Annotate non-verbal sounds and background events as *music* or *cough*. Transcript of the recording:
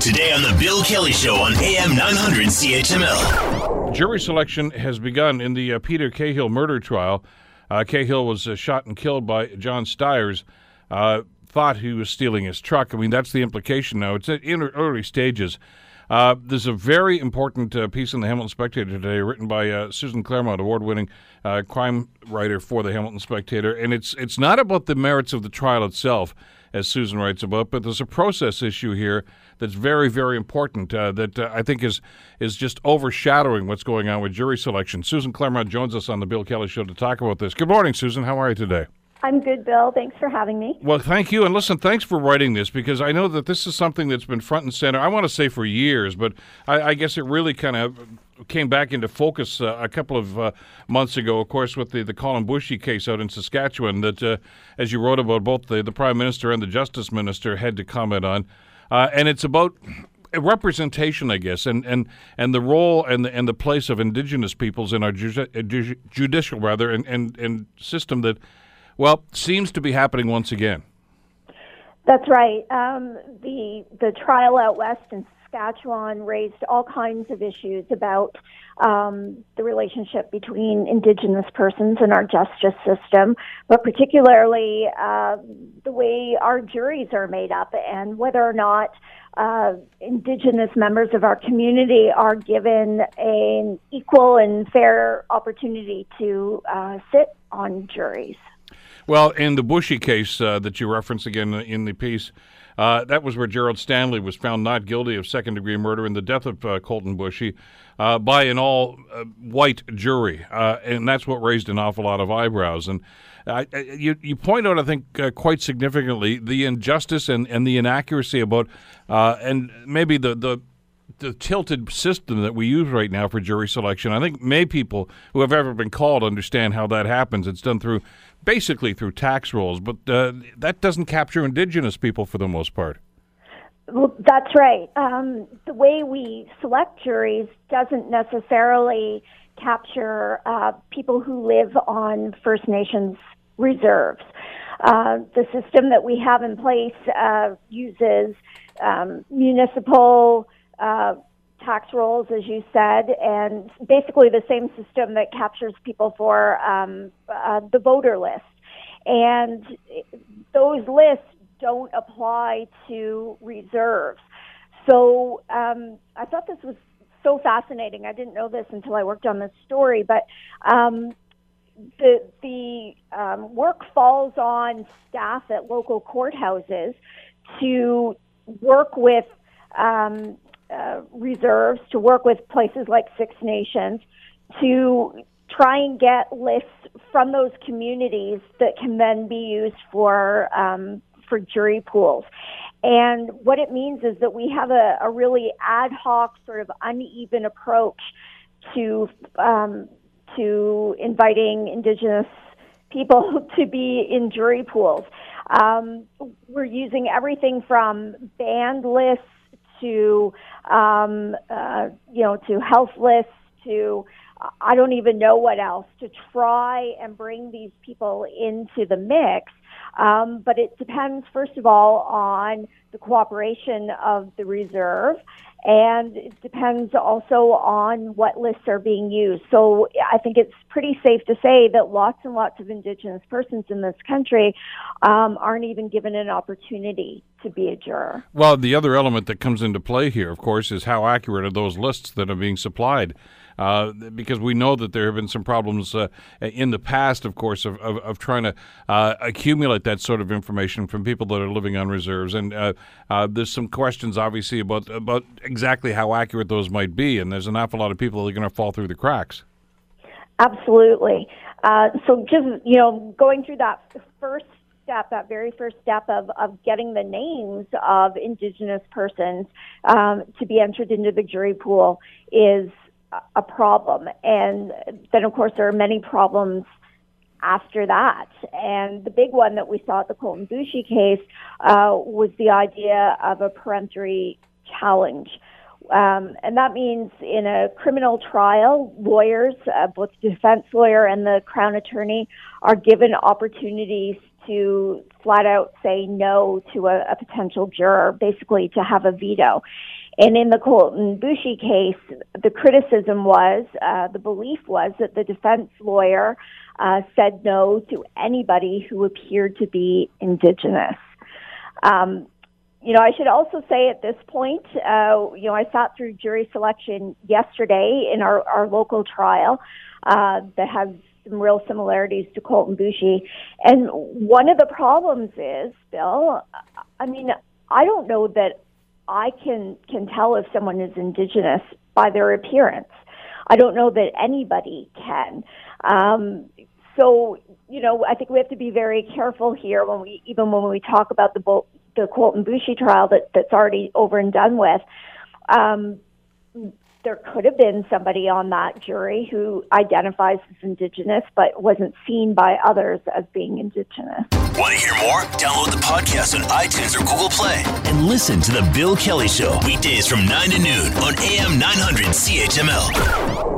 Today on The Bill Kelly Show on AM 900 CHML. Jury selection has begun in the uh, Peter Khill murder trial. Uh, Khill was uh, shot and killed by John Styres. Uh, thought he was stealing his truck. I mean, that's the implication now. It's in early stages. Uh, there's a very important uh, piece in the Hamilton Spectator today, written by uh, Susan Clairmont, award-winning uh, crime writer for the Hamilton Spectator, and it's it's not about the merits of the trial itself, as Susan writes about, but there's a process issue here that's very, very important uh, that uh, I think is is just overshadowing what's going on with jury selection. Susan Clairmont joins us on the Bill Kelly Show to talk about this. Good morning, Susan. How are you today? I'm good, Bill. Thanks for having me. Well, thank you. And listen, thanks for writing this because I know that this is something that's been front and center, I want to say for years, but I, I guess it really kind of came back into focus uh, a couple of uh, months ago, of course, with the, the Colten Boushie case out in Saskatchewan that, uh, as you wrote about, both the, the Prime Minister and the Justice Minister had to comment on. Uh, and it's about representation, I guess, and, and, and the role and the, and the place of Indigenous peoples in our ju- ju- judicial rather and, and, and system that, well, seems to be happening once again. That's right. Um, the the trial out west in Saskatchewan raised all kinds of issues about um, the relationship between Indigenous persons and our justice system, but particularly uh, the way our juries are made up and whether or not uh, Indigenous members of our community are given an equal and fair opportunity to uh, sit on juries. Well, in the Boushie case uh, that you reference again in the piece, uh, that was where Gerald Stanley was found not guilty of second degree murder in the death of uh, Colten Boushie uh, by an all uh, white jury. Uh, and that's what raised an awful lot of eyebrows. And you, you point out, I think, quite significantly, the injustice and, and the inaccuracy about, and maybe the, the the tilted system that we use right now for jury selection. I think many people who have ever been called understand how that happens. It's done through basically through tax rolls, but uh, that doesn't capture indigenous people for the most part. Well, that's right. Um, the way we select juries doesn't necessarily capture uh, people who live on First Nations reserves. Uh, the system that we have in place uh, uses um, municipal uh, tax rolls, as you said, and basically the same system that captures people for um, uh, the voter list. And those lists don't apply to reserves. So um, I thought this was so fascinating. I didn't know this until I worked on this story, but um, the the um, work falls on staff at local courthouses to work with um, uh, reserves to work with places like Six Nations to try and get lists from those communities that can then be used for um, for jury pools. And what it means is that we have a, a really ad hoc, sort of uneven approach to um, to inviting Indigenous people *laughs* to be in jury pools. Um, we're using everything from band lists to um, uh, you know to health lists to I don't even know what else to try and bring these people into the mix. Um, but it depends, first of all, on the cooperation of the reserve, and it depends also on what lists are being used. So I think it's pretty safe to say that lots and lots of Indigenous persons in this country um, aren't even given an opportunity to be a juror. Well, the other element that comes into play here, of course, is how accurate are those lists that are being supplied. Uh, because we know that there have been some problems uh, in the past, of course, of, of, of trying to uh, accumulate that sort of information from people that are living on reserves. And uh, uh, there's some questions, obviously, about about exactly how accurate those might be. And there's an awful lot of people that are going to fall through the cracks. Absolutely. so just you know, going through that first step, that very first step of, of getting the names of Indigenous persons um, to be entered into the jury pool is a problem. And then, of course, there are many problems after that. And the big one that we saw at the Colten Boushie case uh, was the idea of a peremptory challenge. Um, and that means in a criminal trial, lawyers, uh, both the defense lawyer and the crown attorney, are given opportunities to flat out say no to a, a potential juror, basically to have a veto. And in the Colten Boushie case, the criticism was, uh, the belief was that the defense lawyer uh, said no to anybody who appeared to be Indigenous. Um, you know, I should also say at this point, uh, you know, I sat through jury selection yesterday in our, our local trial uh, that has some real similarities to Colten Boushie. And one of the problems is, Bill, I mean, I don't know that I can can tell if someone is indigenous by their appearance. I don't know that anybody can. Um, so you know, I think we have to be very careful here when we even when we talk about the the Colten Boushie trial that that's already over and done with. Um, there could have been somebody on that jury who identifies as Indigenous but wasn't seen by others as being Indigenous. Want to hear more? Download the podcast on iTunes or Google Play and listen to The Bill Kelly Show weekdays from 9 to noon on AM 900 CHML.